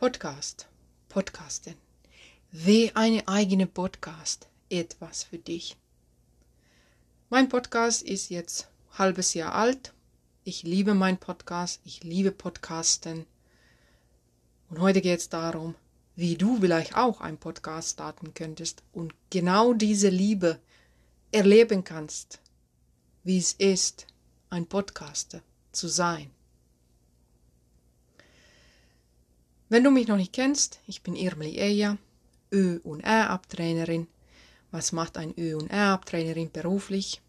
Podcast, Podcasten. Wie eine eigene Podcast, etwas für dich. Mein Podcast ist jetzt halbes Jahr alt. Ich liebe meinen Podcast, ich liebe Podcasten. Und heute geht es darum, wie du vielleicht auch einen Podcast starten könntest und genau diese Liebe erleben kannst, wie es ist, ein Podcaster zu sein. Wenn du mich noch nicht kennst, ich bin Irmeli Eja, Ö- und R-Abtrainerin. Was macht ein Ö- und R-Abtrainerin beruflich?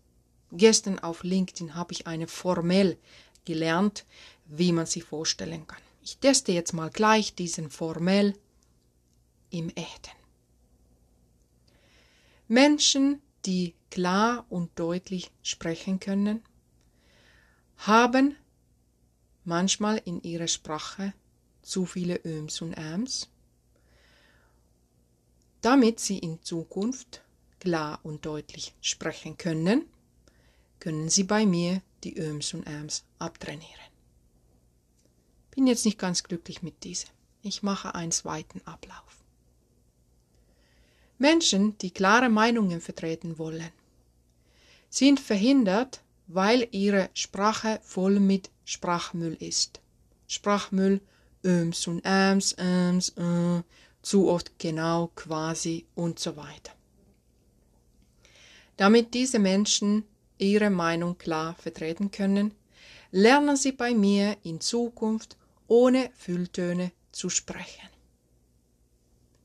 Gestern auf LinkedIn habe ich eine formell gelernt, wie man sie vorstellen kann. Ich teste jetzt mal gleich diesen formell im Echten. Menschen, die klar und deutlich sprechen können, haben manchmal in ihrer Sprache zu viele Öms und Äms, damit sie in Zukunft klar und deutlich sprechen können, können sie bei mir die Öms und Äms abtrainieren. Bin jetzt nicht ganz glücklich mit diesem. Ich mache einen zweiten Ablauf. Menschen, die klare Meinungen vertreten wollen, sind verhindert, weil ihre Sprache voll mit Sprachmüll ist. Sprachmüll Öms und Äms, Äms, äh, zu oft genau, quasi und so weiter. Damit diese Menschen ihre Meinung klar vertreten können, lernen sie bei mir in Zukunft ohne Fülltöne zu sprechen.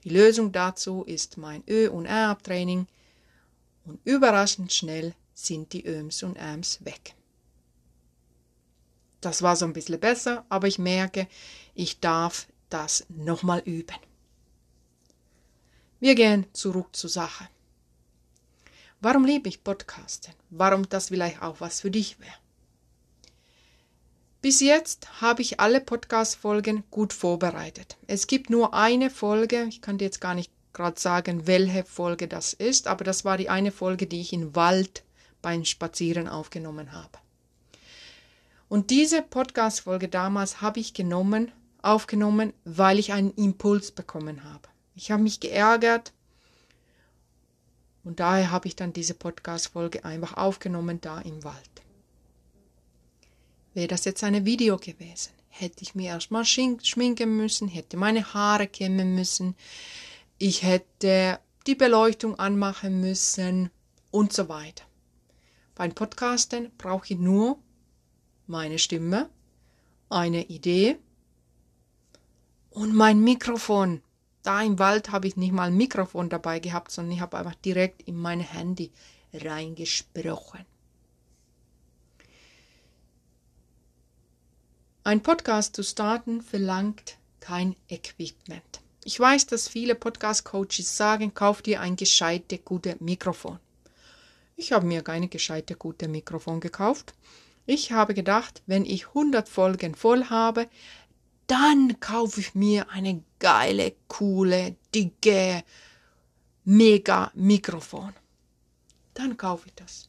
Die Lösung dazu ist mein Ö- und R-Training und überraschend schnell sind die Öms und Äms weg. Das war so ein bisschen besser, aber ich merke, ich darf das nochmal üben. Wir gehen zurück zur Sache. Warum liebe ich Podcasten? Warum das vielleicht auch was für dich wäre? Bis jetzt habe ich alle Podcast-Folgen gut vorbereitet. Es gibt nur eine Folge, ich kann dir jetzt gar nicht gerade sagen, welche Folge das ist, aber das war die eine Folge, die ich im Wald beim Spazieren aufgenommen habe. Und diese Podcast-Folge damals habe ich genommen, aufgenommen, weil ich einen Impuls bekommen habe. Ich habe mich geärgert und daher habe ich dann diese Podcast-Folge einfach aufgenommen da im Wald. Wäre das jetzt eine Video gewesen, hätte ich mir erstmal schminken müssen, hätte meine Haare kämmen müssen, ich hätte die Beleuchtung anmachen müssen und so weiter. Beim Podcasten brauche ich nur meine Stimme, eine Idee und mein Mikrofon. Da im Wald habe ich nicht mal ein Mikrofon dabei gehabt, sondern ich habe einfach direkt in mein Handy reingesprochen. Ein Podcast zu starten verlangt kein Equipment. Ich weiß, dass viele Podcast-Coaches sagen, kauf dir ein gescheite, gute Mikrofon. Ich habe mir keine gescheite, gute Mikrofon gekauft. Ich habe gedacht, wenn ich 100 Folgen voll habe, dann kaufe ich mir eine geile, coole, dicke, mega Mikrofon. Dann kaufe ich das.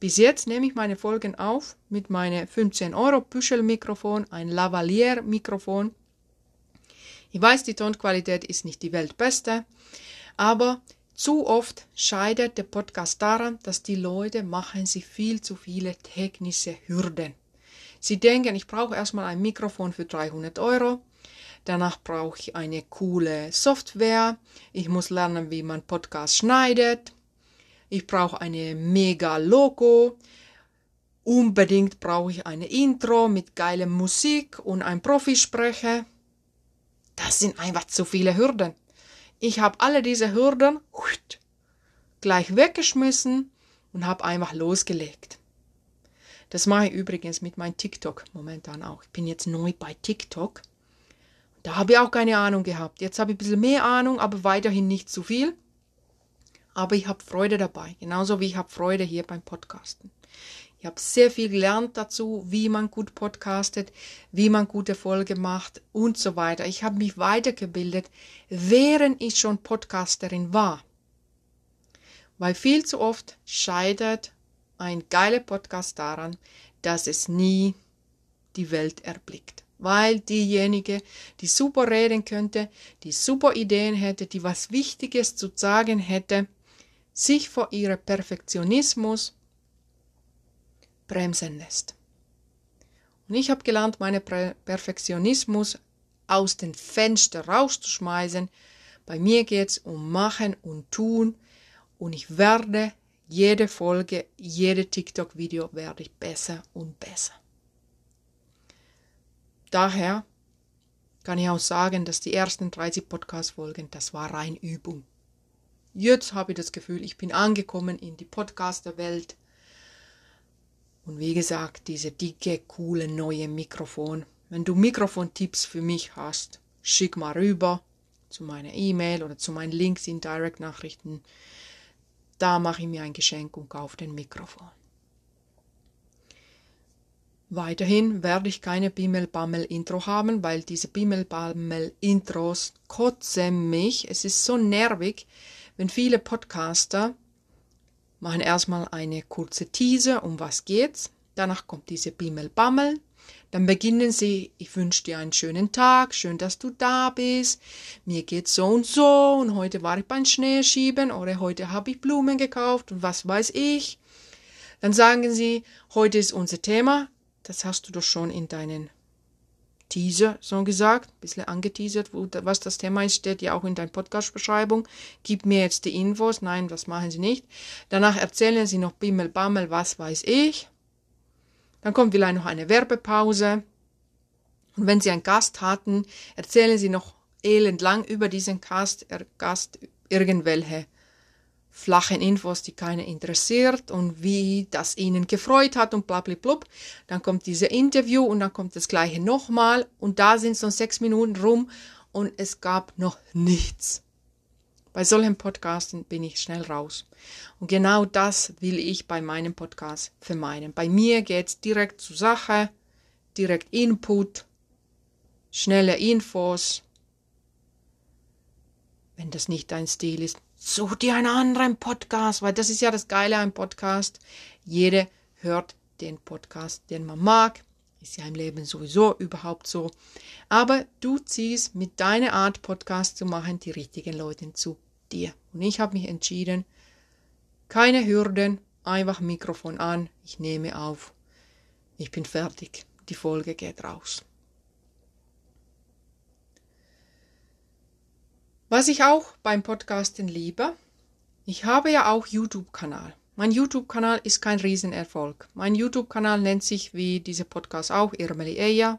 Bis jetzt nehme ich meine Folgen auf mit meinem 15 Euro Büschel-Mikrofon, ein Lavalier-Mikrofon. Ich weiß, die Tonqualität ist nicht die weltbeste, aber zu oft scheitert der Podcast daran, dass die Leute machen sich viel zu viele technische Hürden. Sie denken, ich brauche erstmal ein Mikrofon für 300 Euro, danach brauche ich eine coole Software, ich muss lernen, wie man Podcast schneidet, ich brauche eine mega Logo, unbedingt brauche ich eine Intro mit geiler Musik und ein Profisprecher. Das sind einfach zu viele Hürden. Ich habe alle diese Hürden gleich weggeschmissen und habe einfach losgelegt. Das mache ich übrigens mit meinem TikTok momentan auch. Ich bin jetzt neu bei TikTok. Da habe ich auch keine Ahnung gehabt. Jetzt habe ich ein bisschen mehr Ahnung, aber weiterhin nicht zu viel. Aber ich habe Freude dabei, genauso wie ich habe Freude hier beim Podcasten. Ich habe sehr viel gelernt dazu, wie man gut podcastet, wie man gute Folge macht und so weiter. Ich habe mich weitergebildet, während ich schon Podcasterin war. Weil viel zu oft scheitert ein geiler Podcast daran, dass es nie die Welt erblickt. weil diejenige, die super reden könnte, die super Ideen hätte, die was Wichtiges zu sagen hätte, sich vor ihrem Perfektionismus bremsen lässt. Und ich habe gelernt, meinen Perfektionismus aus den Fenster rauszuschmeißen. Bei mir geht es um Machen und Tun und ich werde jede Folge, jede TikTok-Video werde ich besser und besser. Daher kann ich auch sagen, dass die ersten 30 Podcast-Folgen, das war rein Übung. Jetzt habe ich das Gefühl, ich bin angekommen in die Podcaster-Welt. Und wie gesagt, diese dicke, coole neue Mikrofon. Wenn du Mikrofontipps für mich hast, schick mal rüber zu meiner E-Mail oder zu meinen Links in Direct-Nachrichten. Da mache ich mir ein Geschenk und kaufe den Mikrofon. Weiterhin werde ich keine Bimmel-Bammel-Intro haben, weil diese Bimmel-Bammel-Intros kotzen mich. Es ist so nervig, wenn viele Podcaster machen erstmal eine kurze Teaser, um was geht's. Danach kommt diese Bimmel-Bammel. Dann beginnen sie, ich wünsche dir einen schönen Tag, schön, dass du da bist. Mir geht's so und so und heute war ich beim Schneeschieben oder heute habe ich Blumen gekauft und was weiß ich. Dann sagen sie, heute ist unser Thema, das hast du doch schon in deinen Teaser so gesagt, ein bisschen angeteasert, wo, was das Thema ist, steht ja auch in deiner Podcast-Beschreibung. Gib mir jetzt die Infos. Nein, das machen sie nicht. Danach erzählen sie noch Bimmel, Bammel, was weiß ich. Dann kommt vielleicht noch eine Werbepause. Und wenn sie einen Gast hatten, erzählen sie noch elendlang über diesen Gast, Gast irgendwelche flachen Infos, die keiner interessiert und wie das ihnen gefreut hat und blub. Dann kommt dieses Interview und dann kommt das gleiche nochmal und da sind so sechs Minuten rum und es gab noch nichts. Bei solchen Podcasten bin ich schnell raus. Und genau das will ich bei meinem Podcast vermeiden. Bei mir geht's direkt zur Sache, direkt Input, schnelle Infos. Wenn das nicht dein Stil ist, such dir einen anderen Podcast, weil das ist ja das Geile am Podcast. Jeder hört den Podcast, den man mag. Ist ja im Leben sowieso überhaupt so. Aber du ziehst mit deiner Art, Podcast zu machen, die richtigen Leute zu dir. Und ich habe mich entschieden, keine Hürden, einfach Mikrofon an, ich nehme auf. Ich bin fertig. Die Folge geht raus. Was ich auch beim Podcasten liebe, ich habe ja auch YouTube-Kanal. Mein YouTube-Kanal ist kein Riesenerfolg. Mein YouTube-Kanal nennt sich wie diese Podcast auch Irmeli Eja.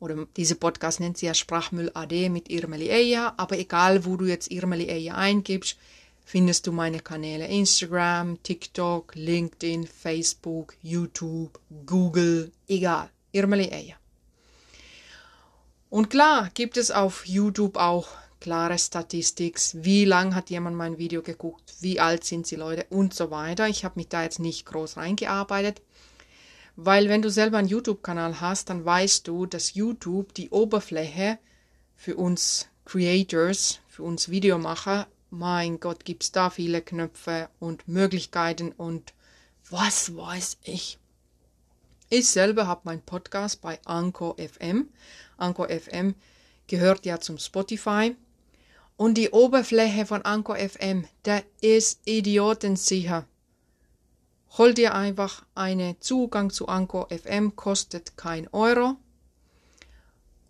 Oder diese Podcast nennt sich ja Sprachmüll AD mit Irmeli Eja. Aber egal, wo du jetzt Irmeli Eja eingibst, findest du meine Kanäle Instagram, TikTok, LinkedIn, Facebook, YouTube, Google, egal. Irmeli Eja. Und klar gibt es auf YouTube auch klare Statistik, wie lang hat jemand mein Video geguckt, wie alt sind die Leute und so weiter. Ich habe mich da jetzt nicht groß reingearbeitet, weil wenn du selber einen YouTube-Kanal hast, dann weißt du, dass YouTube die Oberfläche für uns Creators, für uns Videomacher, mein Gott, gibt es da viele Knöpfe und Möglichkeiten und was weiß ich. Ich selber habe meinen Podcast bei Anchor FM. Anchor FM gehört ja zum Spotify. Und die Oberfläche von Anchor FM, der ist idiotensicher. Hol dir einfach einen Zugang zu Anchor FM, kostet kein Euro.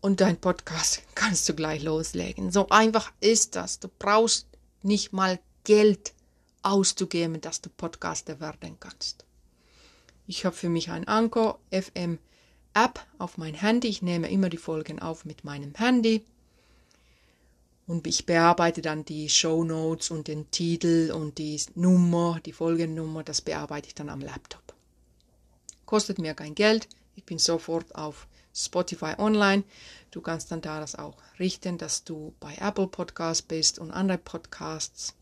Und dein Podcast kannst du gleich loslegen. So einfach ist das. Du brauchst nicht mal Geld auszugeben, dass du Podcaster werden kannst. Ich habe für mich ein Anchor FM App auf mein Handy. Ich nehme immer die Folgen auf mit meinem Handy. Und ich bearbeite dann die Show Notes und den Titel und die Nummer, die Folgennummer, das bearbeite ich dann am Laptop. Kostet mir kein Geld. Ich bin sofort auf Spotify online. Du kannst dann da das auch richten, dass du bei Apple Podcasts bist und andere Podcasts.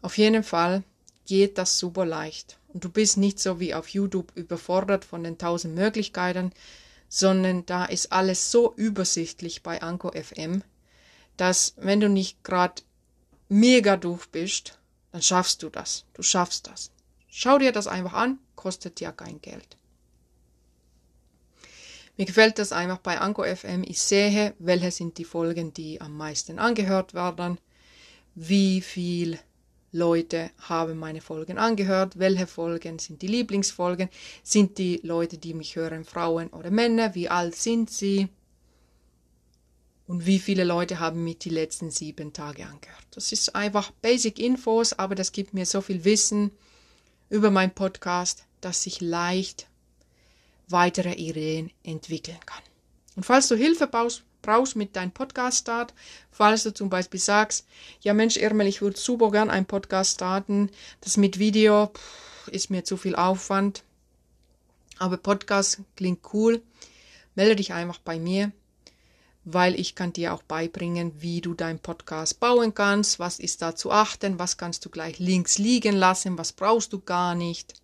Auf jeden Fall geht das super leicht. Und du bist nicht so wie auf YouTube überfordert von den tausend Möglichkeiten, sondern da ist alles so übersichtlich bei Anko FM dass wenn du nicht gerade mega doof bist, dann schaffst du das. Du schaffst das. Schau dir das einfach an, kostet ja kein Geld. Mir gefällt das einfach bei Anko FM. Ich sehe, welche sind die Folgen, die am meisten angehört werden, wie viel Leute haben meine Folgen angehört, welche Folgen sind die Lieblingsfolgen, sind die Leute, die mich hören, Frauen oder Männer, wie alt sind sie und wie viele Leute haben mich die letzten sieben Tage angehört. Das ist einfach Basic Infos, aber das gibt mir so viel Wissen über meinen Podcast, dass ich leicht weitere Ideen entwickeln kann. Und falls du Hilfe brauchst, mit deinem Podcast Start, falls du zum Beispiel sagst, ja Mensch Irmel, ich würde super gern einen Podcast starten, das mit Video pff, ist mir zu viel Aufwand, aber Podcast klingt cool, melde dich einfach bei mir, weil ich kann dir auch beibringen, wie du deinen Podcast bauen kannst, was ist da zu achten, was kannst du gleich links liegen lassen, was brauchst du gar nicht.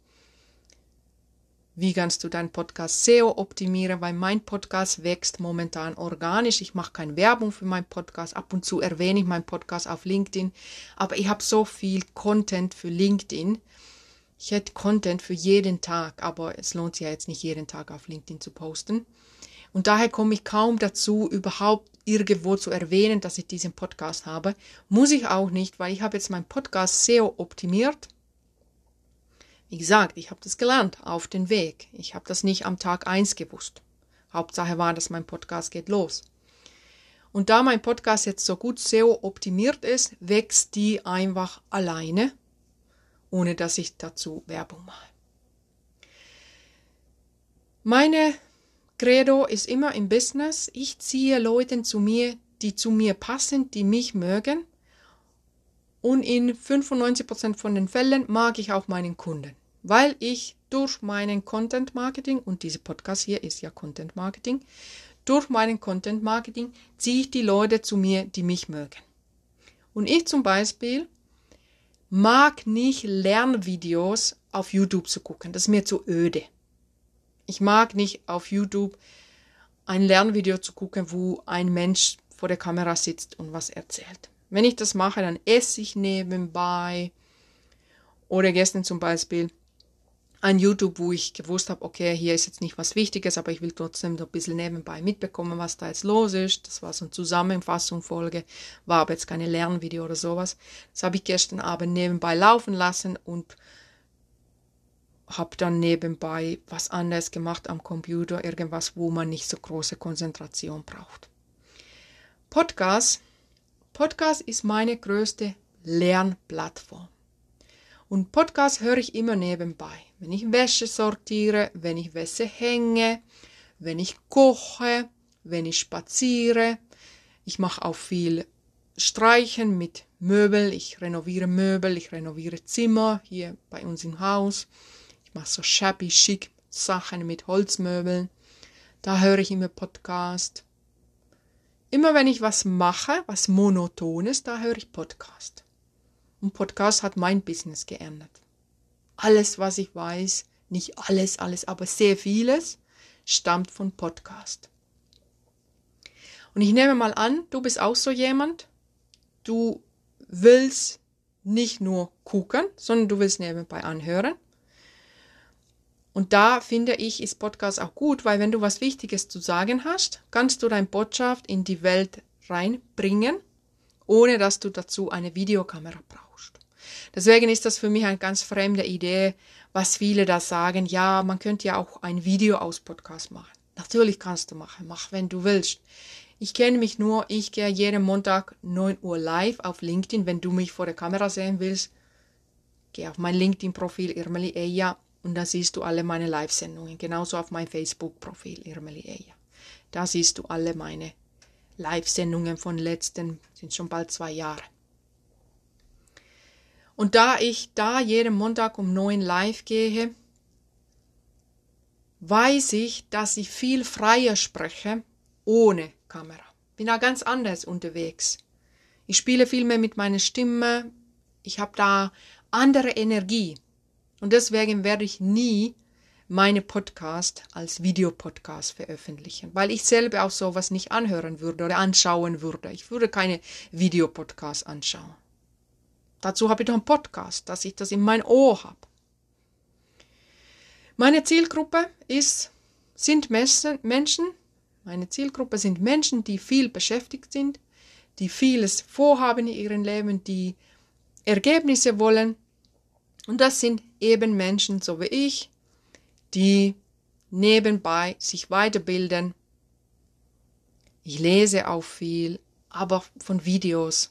Wie kannst du deinen Podcast SEO optimieren? Weil mein Podcast wächst momentan organisch. Ich mache keine Werbung für meinen Podcast. Ab und zu erwähne ich meinen Podcast auf LinkedIn. Aber ich habe so viel Content für LinkedIn. Ich hätte Content für jeden Tag, aber es lohnt sich ja jetzt nicht jeden Tag auf LinkedIn zu posten. Und daher komme ich kaum dazu, überhaupt irgendwo zu erwähnen, dass ich diesen Podcast habe. Muss ich auch nicht, weil ich habe jetzt meinen Podcast SEO optimiert wie gesagt, ich habe das gelernt auf den Weg. Ich habe das nicht am Tag eins gewusst. Hauptsache war, dass mein Podcast geht los. Und da mein Podcast jetzt so gut SEO optimiert ist, wächst die einfach alleine, ohne dass ich dazu Werbung mache. Meine Credo ist immer im Business, ich ziehe Leute zu mir, die zu mir passen, die mich mögen. Und in 95% von den Fällen mag ich auch meinen Kunden weil ich durch meinen Content Marketing, und dieser Podcast hier ist ja Content Marketing, durch meinen Content Marketing ziehe ich die Leute zu mir, die mich mögen. Und ich zum Beispiel mag nicht Lernvideos auf YouTube zu gucken. Das ist mir zu öde. Ich mag nicht auf YouTube ein Lernvideo zu gucken, wo ein Mensch vor der Kamera sitzt und was erzählt. Wenn ich das mache, dann esse ich nebenbei. Oder gestern zum Beispiel ein YouTube, wo ich gewusst habe, okay, hier ist jetzt nicht was Wichtiges, aber ich will trotzdem so ein bisschen nebenbei mitbekommen, was da jetzt los ist. Das war so eine Zusammenfassung-Folge, war aber jetzt keine Lernvideo oder sowas. Das habe ich gestern Abend nebenbei laufen lassen und habe dann nebenbei was anderes gemacht am Computer, irgendwas, wo man nicht so große Konzentration braucht. Podcast. Podcast ist meine größte Lernplattform. Und Podcast höre ich immer nebenbei. Wenn ich Wäsche sortiere, wenn ich Wäsche hänge, wenn ich koche, wenn ich spaziere. Ich mache auch viel Streichen mit Möbel. Ich renoviere Möbel, ich renoviere Zimmer hier bei uns im Haus. Ich mache so shabby chic Sachen mit Holzmöbeln. Da höre ich immer Podcast. Immer wenn ich was mache, was monotones, da höre ich Podcast. Und Podcast hat mein Business geändert. Alles, was ich weiß, nicht alles, alles, aber sehr vieles, stammt von Podcast. Und ich nehme mal an, du bist auch so jemand, du willst nicht nur gucken, sondern du willst nebenbei anhören. Und da finde ich, ist Podcast auch gut, weil wenn du was Wichtiges zu sagen hast, kannst du deine Botschaft in die Welt reinbringen, ohne dass du dazu eine Videokamera brauchst. Deswegen ist das für mich eine ganz fremde Idee, was viele da sagen, ja, man könnte ja auch ein Video aus Podcast machen. Natürlich kannst du machen, mach, wenn du willst. Ich kenne mich nur, ich gehe jeden Montag 9 Uhr live auf LinkedIn. Wenn du mich vor der Kamera sehen willst, geh auf mein LinkedIn-Profil Irmeli Eja und da siehst du alle meine Live-Sendungen. Genauso auf mein Facebook-Profil Irmeli Eja. Da siehst du alle meine Live-Sendungen von letzten, sind schon bald zwei Jahre. Und da ich da jeden Montag um neun live gehe, weiß ich, dass ich viel freier spreche ohne Kamera. Bin da ganz anders unterwegs. Ich spiele viel mehr mit meiner Stimme. Ich habe da andere Energie. Und deswegen werde ich nie meine Podcast als Videopodcast veröffentlichen, weil ich selber auch sowas nicht anhören würde oder anschauen würde. Ich würde keine Videopodcasts anschauen. Dazu habe ich noch einen Podcast, dass ich das in mein Ohr habe. Meine Zielgruppe ist sind Menschen, meine Zielgruppe sind Menschen, die viel beschäftigt sind, die vieles vorhaben in ihrem Leben, die Ergebnisse wollen. Und das sind eben Menschen, so wie ich, die nebenbei sich weiterbilden. Ich lese auch viel, aber von Videos.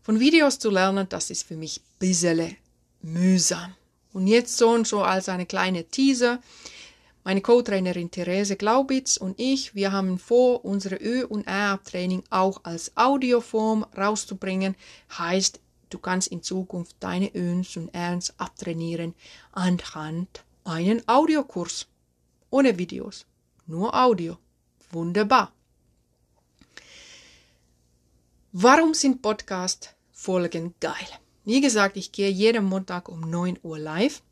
Von Videos zu lernen, das ist für mich bisschen mühsam. Und jetzt so und so als eine kleine Teaser. Meine Co-Trainerin Therese Glaubitz und ich, wir haben vor, unsere Ö- und R-Training auch als Audioform rauszubringen. Heißt, du kannst in Zukunft deine Öns und Rs abtrainieren anhand einen Audiokurs. Ohne Videos. Nur Audio. Wunderbar. Warum sind Podcast-Folgen geil? Wie gesagt, ich gehe jeden Montag um 9 Uhr live.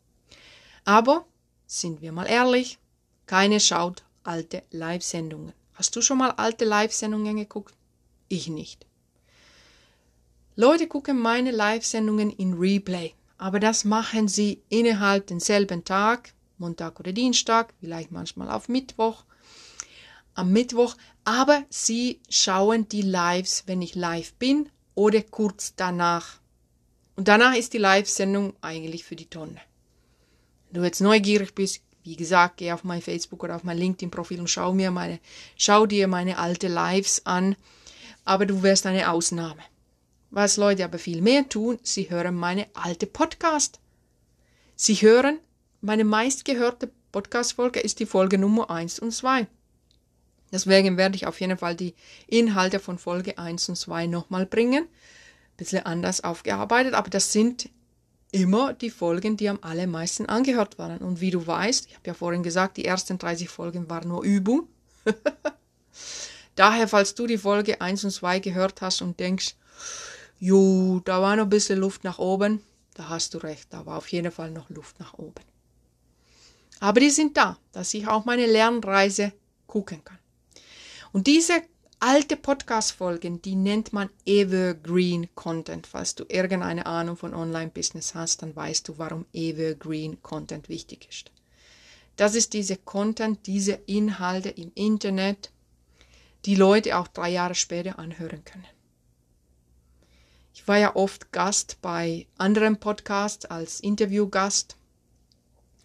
Aber, sind wir mal ehrlich, keine schaut alte Live-Sendungen. Hast du schon mal alte Live-Sendungen geguckt? Ich nicht. Leute gucken meine Live-Sendungen in Replay, aber das machen sie innerhalb denselben Tag, Montag oder Dienstag, vielleicht manchmal auf Mittwoch, am Mittwoch, aber sie schauen die Lives, wenn ich live bin oder kurz danach. Und danach ist die Live-Sendung eigentlich für die Tonne. Wenn du jetzt neugierig bist, wie gesagt, geh auf mein Facebook oder auf mein LinkedIn-Profil und schau mir meine, schau dir meine alte Lives an. Aber du wärst eine Ausnahme. Was Leute aber viel mehr tun, sie hören meine alte Podcast. Sie hören, meine meistgehörte Podcast-Folge ist die Folge Nummer 1 und 2. Deswegen werde ich auf jeden Fall die Inhalte von Folge 1 und 2 nochmal bringen bisschen anders aufgearbeitet, aber das sind immer die Folgen, die am allermeisten angehört waren. Und wie du weißt, ich habe ja vorhin gesagt, die ersten 30 Folgen waren nur Übung. Daher, falls du die Folge 1 und 2 gehört hast und denkst, jo, da war noch ein bisschen Luft nach oben, da hast du recht, da war auf jeden Fall noch Luft nach oben. Aber die sind da, dass ich auch meine Lernreise gucken kann. Und diese alte Podcast-Folgen, die nennt man Evergreen Content. Falls du irgendeine Ahnung von Online-Business hast, dann weißt du, warum Evergreen Content wichtig ist. Das ist diese Content, diese Inhalte im Internet, die Leute auch drei Jahre später anhören können. Ich war ja oft Gast bei anderen Podcasts als Interviewgast.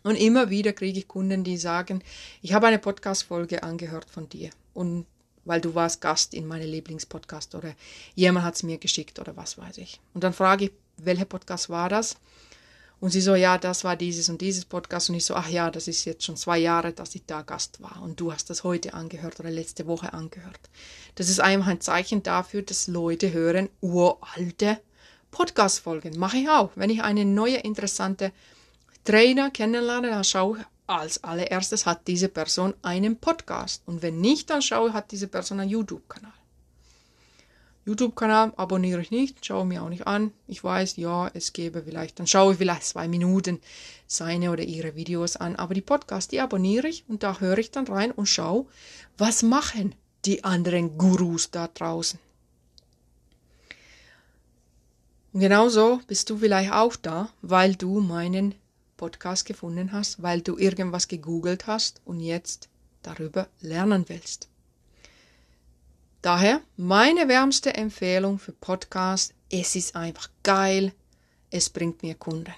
Und immer wieder kriege ich Kunden, die sagen, ich habe eine Podcast-Folge angehört von dir. Und weil du warst Gast in meinem Lieblingspodcast oder jemand hat es mir geschickt oder was weiß ich. Und dann frage ich, welcher Podcast war das? Und sie so, ja, das war dieses und dieses Podcast. Und ich so, ach ja, das ist jetzt schon zwei Jahre, dass ich da Gast war. Und du hast das heute angehört oder letzte Woche angehört. Das ist einfach ein Zeichen dafür, dass Leute hören uralte Podcast-Folgen. Mache ich auch. Wenn ich eine neue, interessante Trainer kennenlerne, dann schaue ich, als allererstes hat diese Person einen Podcast. Und wenn nicht, dann schaue, hat diese Person einen YouTube-Kanal. YouTube-Kanal abonniere ich nicht, schaue mir auch nicht an. Ich weiß, ja, es gäbe vielleicht, dann schaue ich vielleicht zwei Minuten seine oder ihre Videos an. Aber die Podcasts, die abonniere ich und da höre ich dann rein und schaue, was machen die anderen Gurus da draußen. Und genauso bist du vielleicht auch da, weil du meinen Podcast gefunden hast, weil du irgendwas gegoogelt hast und jetzt darüber lernen willst. Daher meine wärmste Empfehlung für Podcast, es ist einfach geil, es bringt mir Kunden.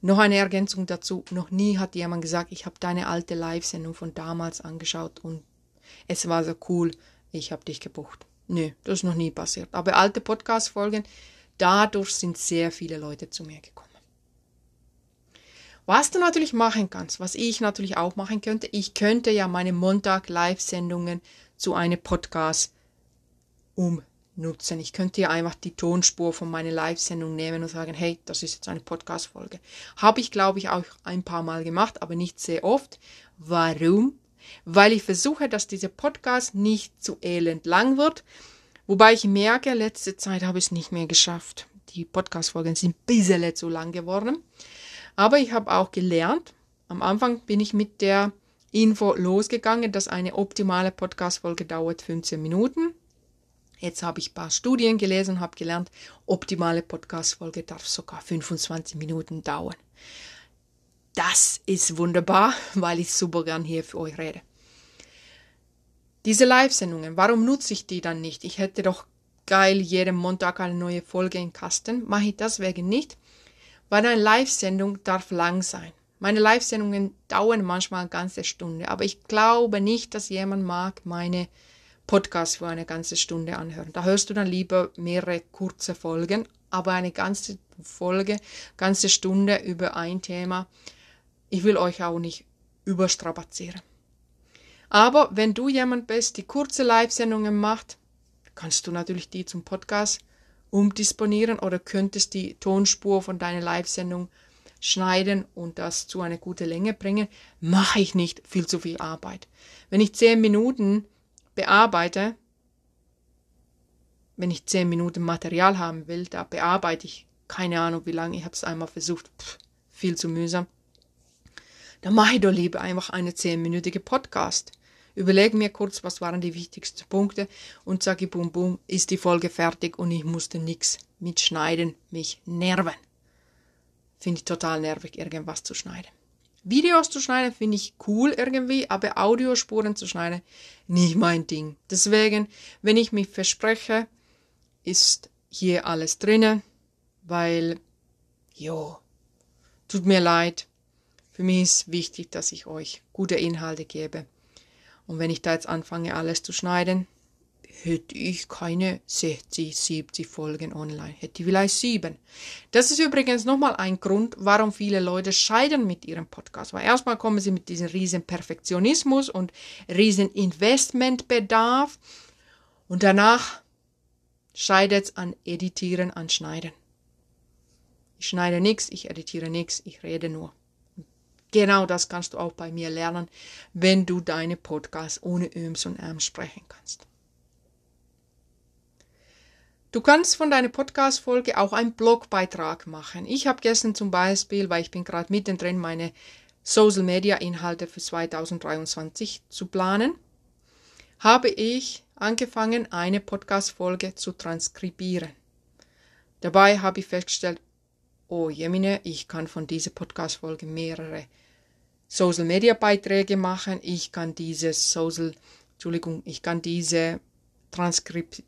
Noch eine Ergänzung dazu, noch nie hat jemand gesagt, ich habe deine alte Live-Sendung von damals angeschaut und es war so cool, ich habe dich gebucht. Nö, das ist noch nie passiert. Aber alte Podcast-Folgen, dadurch sind sehr viele Leute zu mir gekommen. Was du natürlich machen kannst, was ich natürlich auch machen könnte, ich könnte ja meine Montag-Live-Sendungen zu einem Podcast umnutzen. Ich könnte ja einfach die Tonspur von meiner Live-Sendung nehmen und sagen, hey, das ist jetzt eine Podcast-Folge. Habe ich, glaube ich, auch ein paar Mal gemacht, aber nicht sehr oft. Warum? Weil ich versuche, dass dieser Podcast nicht zu elend lang wird. Wobei ich merke, letzte Zeit habe ich es nicht mehr geschafft. Die Podcast-Folgen sind ein bisschen zu lang geworden. Aber ich habe auch gelernt, am Anfang bin ich mit der Info losgegangen, dass eine optimale Podcast-Folge dauert 15 Minuten. Jetzt habe ich ein paar Studien gelesen und habe gelernt, optimale Podcast-Folge darf sogar 25 Minuten dauern. das ist wunderbar, weil ich super gern hier für euch rede. Diese Live-Sendungen, warum nutze ich die dann nicht? Ich hätte doch geil jeden Montag eine neue Folge in Kasten. Mache ich deswegen nicht, weil eine Live-Sendung darf lang sein. Meine Live-Sendungen dauern manchmal eine ganze Stunde, aber ich glaube nicht, dass jemand mag meine Podcasts für eine ganze Stunde anhören. Da hörst du dann lieber mehrere kurze Folgen, aber eine ganze Folge, ganze Stunde über ein Thema. Ich will euch auch nicht überstrapazieren. Aber wenn du jemand bist, die kurze Live-Sendungen macht, kannst du natürlich die zum Podcast umdisponieren oder könntest die Tonspur von deiner Live-Sendung schneiden und das zu einer guten Länge bringen. Mache ich nicht viel zu viel Arbeit. Wenn ich zehn Minuten bearbeite, wenn ich zehn Minuten Material haben will, da bearbeite ich keine Ahnung wie lange, ich habe es einmal versucht, Pff, viel zu mühsam. Dann mache ich doch lieber einfach eine zehnminütige Podcast überlege mir kurz, was waren die wichtigsten Punkte und sage, bum, bum, ist die Folge fertig und ich musste nichts mitschneiden, mich nerven. Finde ich total nervig, irgendwas zu schneiden. Videos zu schneiden finde ich cool irgendwie, aber Audiospuren zu schneiden, nicht mein Ding. Deswegen, wenn ich mich verspreche, ist hier alles drinnen, weil, jo, tut mir leid. Für mich ist wichtig, dass ich euch gute Inhalte gebe. Und wenn ich da jetzt anfange, alles zu schneiden, hätte ich keine 60, 70 Folgen online. Hätte ich vielleicht sieben. Das ist übrigens nochmal ein Grund, warum viele Leute scheiden mit ihrem Podcast. Weil erstmal kommen sie mit diesem riesen Perfektionismus und riesen Investmentbedarf. Und danach scheidet es an Editieren, an Schneiden. Ich schneide nichts, ich editiere nichts, ich rede nur. Genau das kannst du auch bei mir lernen, wenn du deine Podcasts ohne Öms und Ärms sprechen kannst. Du kannst von deiner Podcast-Folge auch einen Blogbeitrag machen. Ich habe gestern zum Beispiel, weil ich bin gerade mittendrin, meine Social-Media-Inhalte für 2023 zu planen, habe ich angefangen, eine Podcast-Folge zu transkribieren. Dabei habe ich festgestellt, oh Jemine, ich kann von dieser Podcast-Folge mehrere Social-Media-Beiträge machen. Ich kann diese Social, Entschuldigung, ich kann diese Transkrip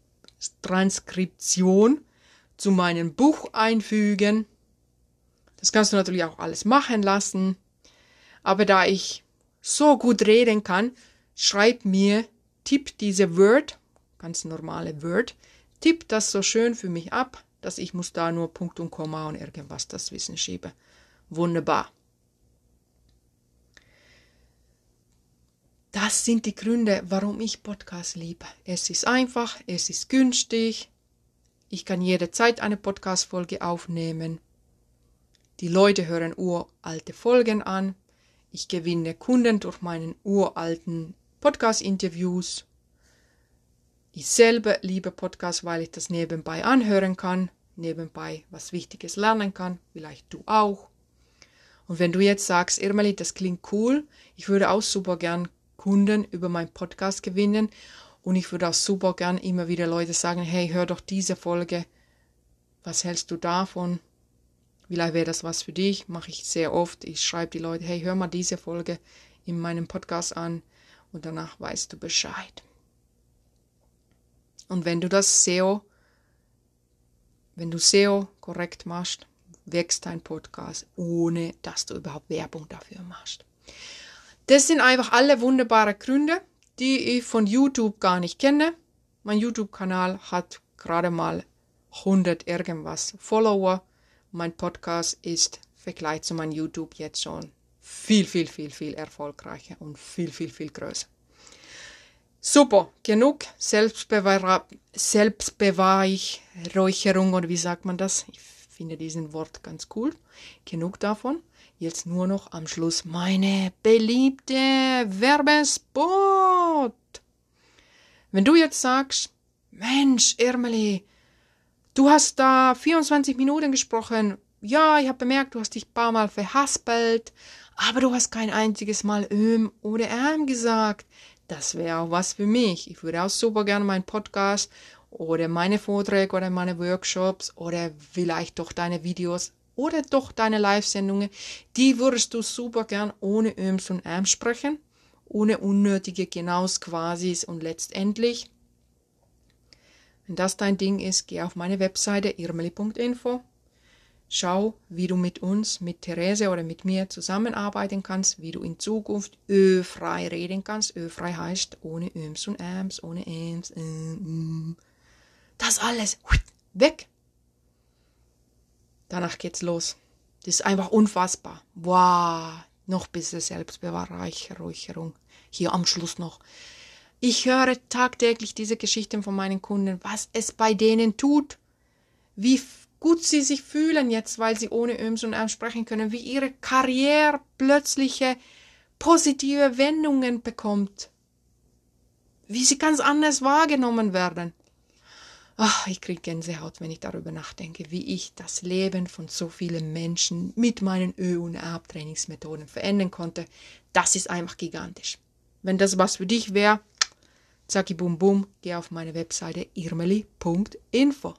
Transkription zu meinem Buch einfügen. Das kannst du natürlich auch alles machen lassen. Aber da ich so gut reden kann, schreib mir, tipp diese Word, ganz normale Word, tipp das so schön für mich ab, dass ich muss da nur Punkt und Komma und irgendwas das Wissen schiebe. Wunderbar. Das sind die Gründe, warum ich Podcast liebe. Es ist einfach, es ist günstig. Ich kann jederzeit eine Podcast-Folge aufnehmen. Die Leute hören uralte Folgen an. Ich gewinne Kunden durch meinen uralten Podcast-Interviews. Ich selber liebe Podcasts, weil ich das nebenbei anhören kann, nebenbei was Wichtiges lernen kann, vielleicht du auch. Und wenn du jetzt sagst, Irmeli, das klingt cool, ich würde auch super gern Kunden über meinen Podcast gewinnen und ich würde auch super gern immer wieder Leute sagen, hey, hör doch diese Folge, was hältst du davon? Vielleicht wäre das was für dich, mache ich sehr oft. Ich schreibe die Leute, hey, hör mal diese Folge in meinem Podcast an und danach weißt du Bescheid. Und wenn du das SEO, wenn du SEO korrekt machst, wächst dein Podcast, ohne dass du überhaupt Werbung dafür machst. Das sind einfach alle wunderbare Gründe, die ich von YouTube gar nicht kenne. Mein YouTube-Kanal hat gerade mal 100 irgendwas Follower. Mein Podcast ist im Vergleich zu meinem YouTube jetzt schon viel, viel, viel, viel erfolgreicher und viel, viel, viel größer. Super, genug Selbstbeweihräucherung oder wie sagt man das? Ich finde diesen Wort ganz cool. Genug davon. Jetzt nur noch am Schluss meine beliebte Werbespot. Wenn du jetzt sagst, Mensch, Irmeli, du hast da 24 Minuten gesprochen. Ja, ich habe bemerkt, du hast dich ein paar Mal verhaspelt, aber du hast kein einziges Mal Öm oder Ärm gesagt. Das wäre auch was für mich. Ich würde auch super gerne meinen Podcast oder meine Vorträge oder meine Workshops oder vielleicht doch deine Videos oder doch deine Live-Sendungen, die würdest du super gern ohne Öms und Äms sprechen, ohne unnötige Genaus, Quasis und letztendlich, wenn das dein Ding ist, geh auf meine Webseite irmeli.info Schau, wie du mit uns, mit Therese oder mit mir zusammenarbeiten kannst, wie du in Zukunft ö-frei reden kannst. Ö-frei heißt ohne Öms und Äms, ohne Äms. Äh, mm. Das alles weg. Danach geht's los. Das ist einfach unfassbar. Wow, noch ein bisschen Selbstbeweihräucherung. Hier am Schluss noch. Ich höre tagtäglich diese Geschichten von meinen Kunden, was es bei denen tut, wie gut sie sich fühlen jetzt, weil sie ohne Öms und Äms sprechen können, wie ihre Karriere plötzliche positive Wendungen bekommt, wie sie ganz anders wahrgenommen werden. Ach, ich kriege Gänsehaut, wenn ich darüber nachdenke, wie ich das Leben von so vielen Menschen mit meinen Ö- und Erbtrainingsmethoden verändern konnte. Das ist einfach gigantisch. Wenn das was für dich wäre, zacki bum bum, geh auf meine Webseite irmeli.info.